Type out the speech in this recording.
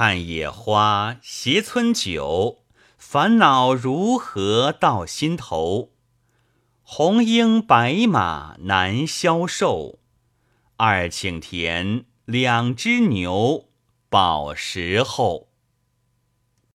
看野花携村酒烦恼如何到心头？红缨白马难消瘦二顷田两只牛饱食后